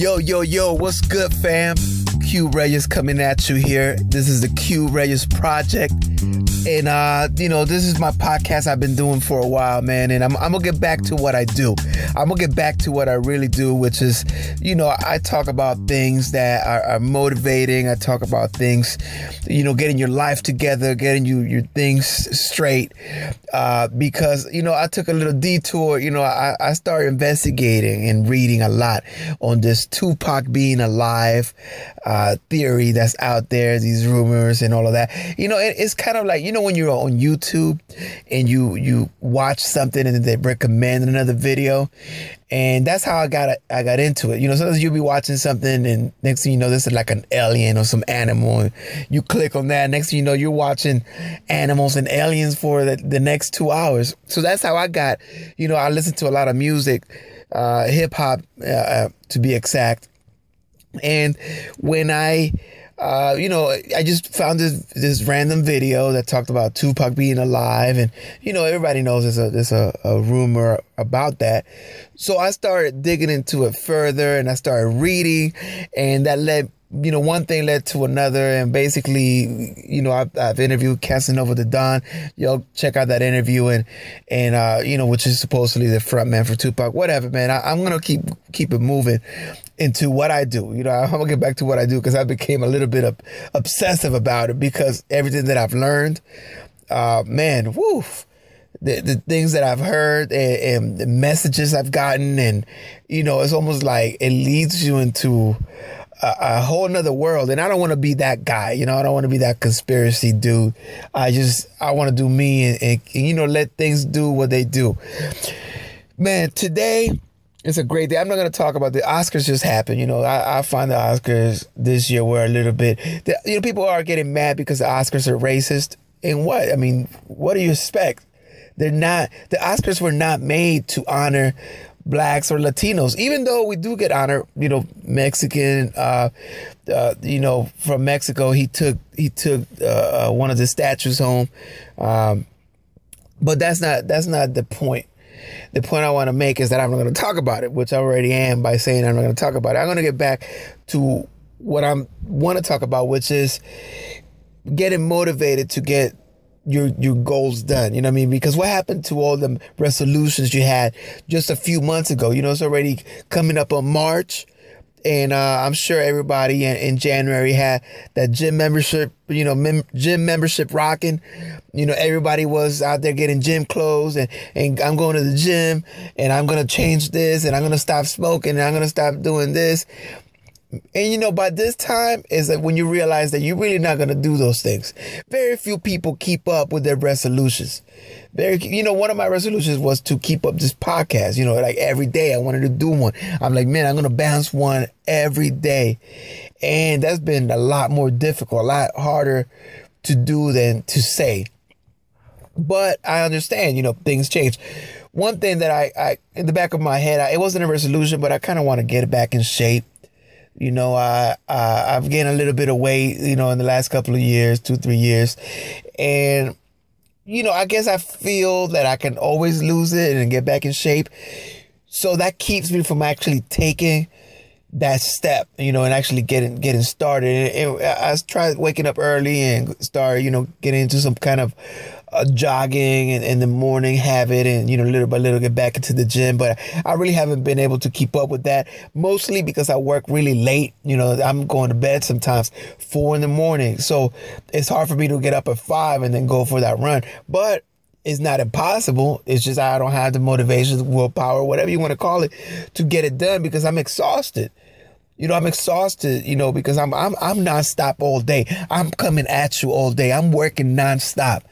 Yo, yo, yo, what's good, fam? Q Reyes coming at you here. This is the Q Reyes Project. And, uh, you know, this is my podcast I've been doing for a while, man. And I'm, I'm to get back to what I do. I'm to get back to what I really do, which is, you know, I talk about things that are, are motivating. I talk about things, you know, getting your life together, getting you your things straight. Uh, because, you know, I took a little detour. You know, I, I started investigating and reading a lot on this Tupac being alive uh, theory that's out there, these rumors and all of that. You know, it, it's kind of like, you know, when you're on YouTube and you, you watch something and they recommend another video and that's how I got I got into it. You know, sometimes you'll be watching something, and next thing you know, this is like an alien or some animal. You click on that, next thing you know, you're watching animals and aliens for the, the next two hours. So that's how I got. You know, I listen to a lot of music, uh, hip hop, uh, uh to be exact. And when I uh, you know, I just found this this random video that talked about Tupac being alive, and you know, everybody knows there's a there's a, a rumor about that. So I started digging into it further, and I started reading, and that led you know, one thing led to another, and basically, you know, I've, I've interviewed Casanova the Don. Yo, check out that interview, and and uh, you know, which is supposedly the front man for Tupac. Whatever, man. I, am gonna keep keep it moving into what I do. You know, I'm gonna get back to what I do because I became a little bit of obsessive about it because everything that I've learned, uh, man, woof. The, the things that I've heard and, and the messages I've gotten and you know it's almost like it leads you into a, whole nother world. And I don't want to be that guy, you know, I don't want to be that conspiracy dude. I just, I want to do me and, and, you know, let things do what they do. Man, today is a great day. I'm not going to talk about the Oscars just happened. You know, I, I find the Oscars this year were a little bit, the, you know, people are getting mad because the Oscars are racist. And what? I mean, what do you expect? They're not, the Oscars were not made to honor blacks or Latinos, even though we do get honor, you know, Mexican, uh, uh, you know, from Mexico, he took, he took, uh, uh, one of the statues home. Um, but that's not, that's not the point. The point I want to make is that I'm not going to talk about it, which I already am by saying I'm not going to talk about it. I'm going to get back to what I want to talk about, which is getting motivated to get your your goals done. You know what I mean? Because what happened to all the resolutions you had just a few months ago? You know, it's already coming up on March. And uh, I'm sure everybody in, in, January had that gym membership, you know, mem- gym membership rocking. You know, everybody was out there getting gym clothes and, and I'm going to the gym and I'm going to change this and I'm going to stop smoking and I'm going to stop doing this. And you know, by this time is like when you realize that you're really not to do those things. Very few people keep up with their resolutions. Very, you know, one of my resolutions was to keep up this podcast. You know, like every day I wanted to do one. I'm like, man, I'm to bounce one every day. And that's been a lot more difficult, a lot harder to do than to say. But I understand, you know, things change. One thing that I, I in the back of my head, I, it wasn't a resolution, but I kind of want to get it back in shape you know, I, I I've gained a little bit of weight, you know, in the last couple of years, two three years, and you know, I guess I feel that I can always lose it and get back in shape. So that keeps me from actually taking that step, you know, and actually getting getting started. And, and I tried waking up early and start, you know, getting into some kind of uh, jogging and in the morning habit and you know little by little get back into the gym but i really haven't been able to keep up with that mostly because i work really late you know i'm going to bed sometimes four in the morning so it's hard for me to get up at five and then go for that run but it's not impossible. It's just I don't have the motivation, willpower, whatever you want to call it, to get it done because I'm exhausted. You know, I'm exhausted, you know, because I'm I'm I'm nonstop all day. I'm coming at you all day. I'm working nonstop.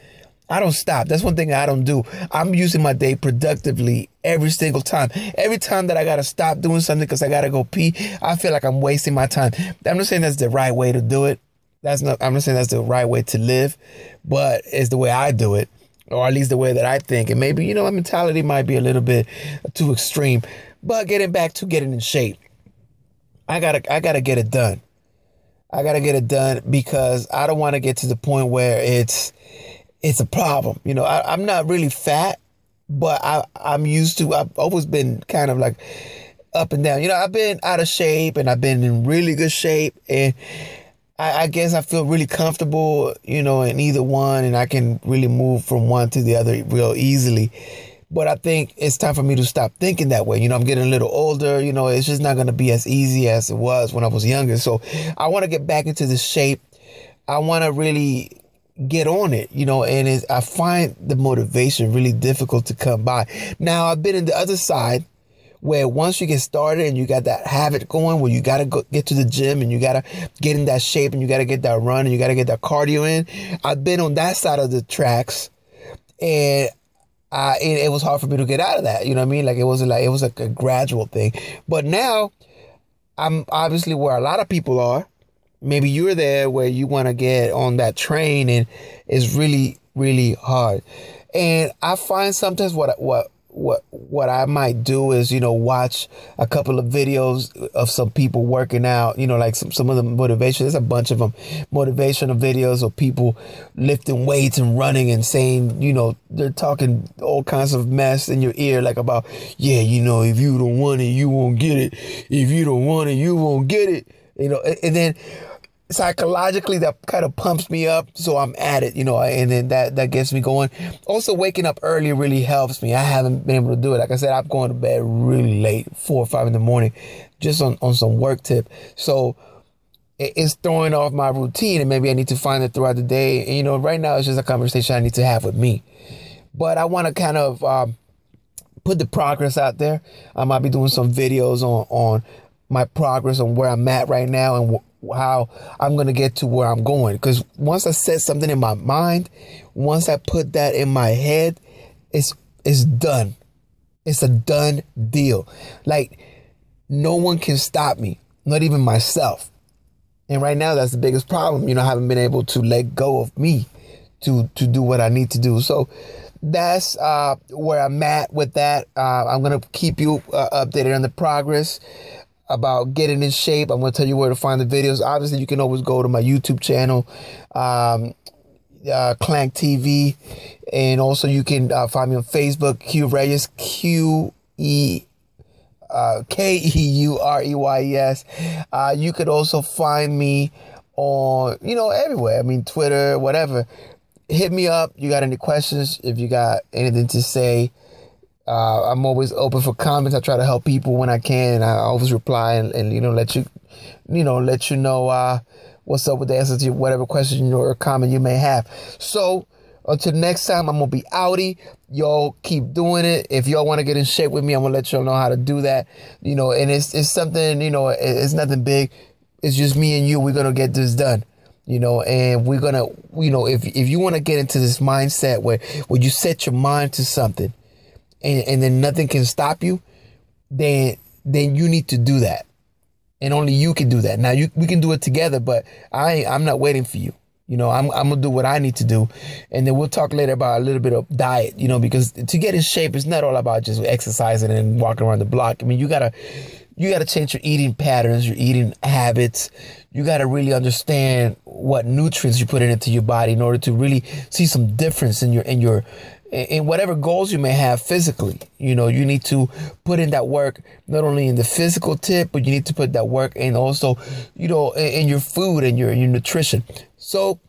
I don't stop. That's one thing I don't do. I'm using my day productively every single time. Every time that I gotta stop doing something because I gotta go pee, I feel like I'm wasting my time. I'm not saying that's the right way to do it. That's not. I'm not saying that's the right way to live, but it's the way I do it, or at least the way that I think. And maybe you know my mentality might be a little bit too extreme. But getting back to getting in shape, I gotta I gotta get it done. I gotta get it done because I don't want to get to the point where it's it's a problem. You know, I, am not really fat, but I, I'm used to, I've always been kind of like up and down. You know, I've been out of shape and I've been in really good shape and I, I, guess I feel really comfortable, you know, in either one and I can really move from one to the other real easily. But I think it's time for me to stop thinking that way. You know, I'm getting a little older, you know, it's just not going to be as easy as it was when I was younger. So I want to get back into the shape. I want to really get on it, you know, and I find the motivation really difficult to come by. Now, I've been in the other side where once you get started and you got that habit going where you got to go get to the gym and you got to get in that shape and you got to get that run and you got to get that cardio in. I've been on that side of the tracks and uh, it, it, was hard for me to get out of that. You know what I mean? Like it wasn't like, it was like a gradual thing. But now I'm obviously where a lot of people are. Maybe you're there where you want to get on that train and it's really, really hard. And I find sometimes what, what, what what I might do is you know watch a couple of videos of some people working out you know like some some of the motivation there's a bunch of them motivational videos of people lifting weights and running and saying you know they're talking all kinds of mess in your ear like about yeah you know if you don't want it you won't get it. If you don't want it you won't get it. You know and, and then psychologically that kind of pumps me up so i'm at it you know and then that that gets me going. Also waking up early really helps me. I haven't been able to do it. Like i said i'm going to bed really late four or five in the morning just on on some work tip. So it's throwing off my routine and maybe i need to find it throughout the day. And you know right now it's just a conversation i need to have with me. But i want to kind of um, put the progress out there. I might be doing some videos on on my progress on where i'm at right now and how I'm going to get to where I'm going. Because once I set something in my mind, once I put that in my head, it's it's done. It's a done deal. Like no one can stop me, not even myself. And right now, that's the biggest problem. You know, I haven't been able to let go of me to to do what I need to do. So that's uh, where I'm at with that. Uh, I'm gonna keep you uh, updated on the progress about getting in shape. I'm going to tell you where to find the videos. Obviously, you can always go to my YouTube channel, um, uh, Clank TV, and also you can uh, find me on Facebook, Q Reyes, Q E. Uh, K E U R E Y E S. Uh, you could also find me on, you know, everywhere. I mean, Twitter, whatever. Hit me up. You got any questions? If you got anything to say, uh, I'm always open for comments. I try to help people when I can, I always reply and, and you know let you, you know, let you know uh, what's up with the answer to whatever question or comment you may have. So until next time, I'm gonna be outie. Y'all keep doing it. If y'all want to get in shape with me, I'm gonna let y'all know how to do that. You know, and it's it's something. You know, it's nothing big. It's just me and you. We're gonna get this done you know and we're gonna you know if if you want to get into this mindset where where you set your mind to something and, and then nothing can stop you, then then you need to do that. And only you can do that. Now you we can do it together, but I I'm not waiting for you. You know, I'm I'm gonna do what I need to do, and then we'll talk later about a little bit of diet. You know, because to get in shape is not all about just exercising and walking around the block. I mean, you gotta you gotta change your eating patterns, your eating habits. You gotta really understand what nutrients you put into your body in order to really see some difference in your in your in whatever goals you may have physically. You know, you need to put in that work not only in the physical tip, but you need to put that work in also, you know, in, your food and your your nutrition. So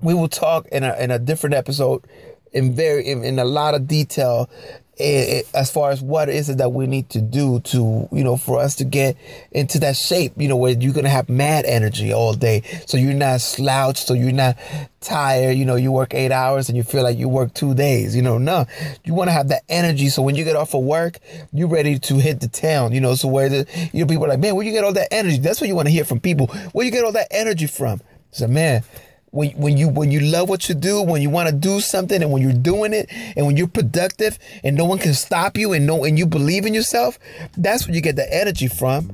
we will talk in a in a different episode in very in, in a lot of detail Eh, eh, as far as what is it that we need to do to, you know, for us to get into that shape, you know, where you're to have mad energy all day. So you're not slouched. So you're not tired. You know, you work eight hours and you feel like you work two days, you know, no, you want to have that energy. So when you get off of work, you're ready to hit the town, you know, so where the, you know, people are like, man, where you get all that energy? That's what you want to hear from people. Where you get all that energy from? So man, when, when you when you love what you do, when you want to do something, and when you're doing it, and when you're productive, and no one can stop you, and no and you believe in yourself, that's where you get the energy from.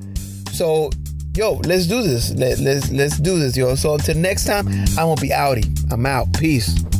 So, yo, let's do this. Let, let's let's do this, yo. So until next time, I'm gonna be outie. I'm out. Peace.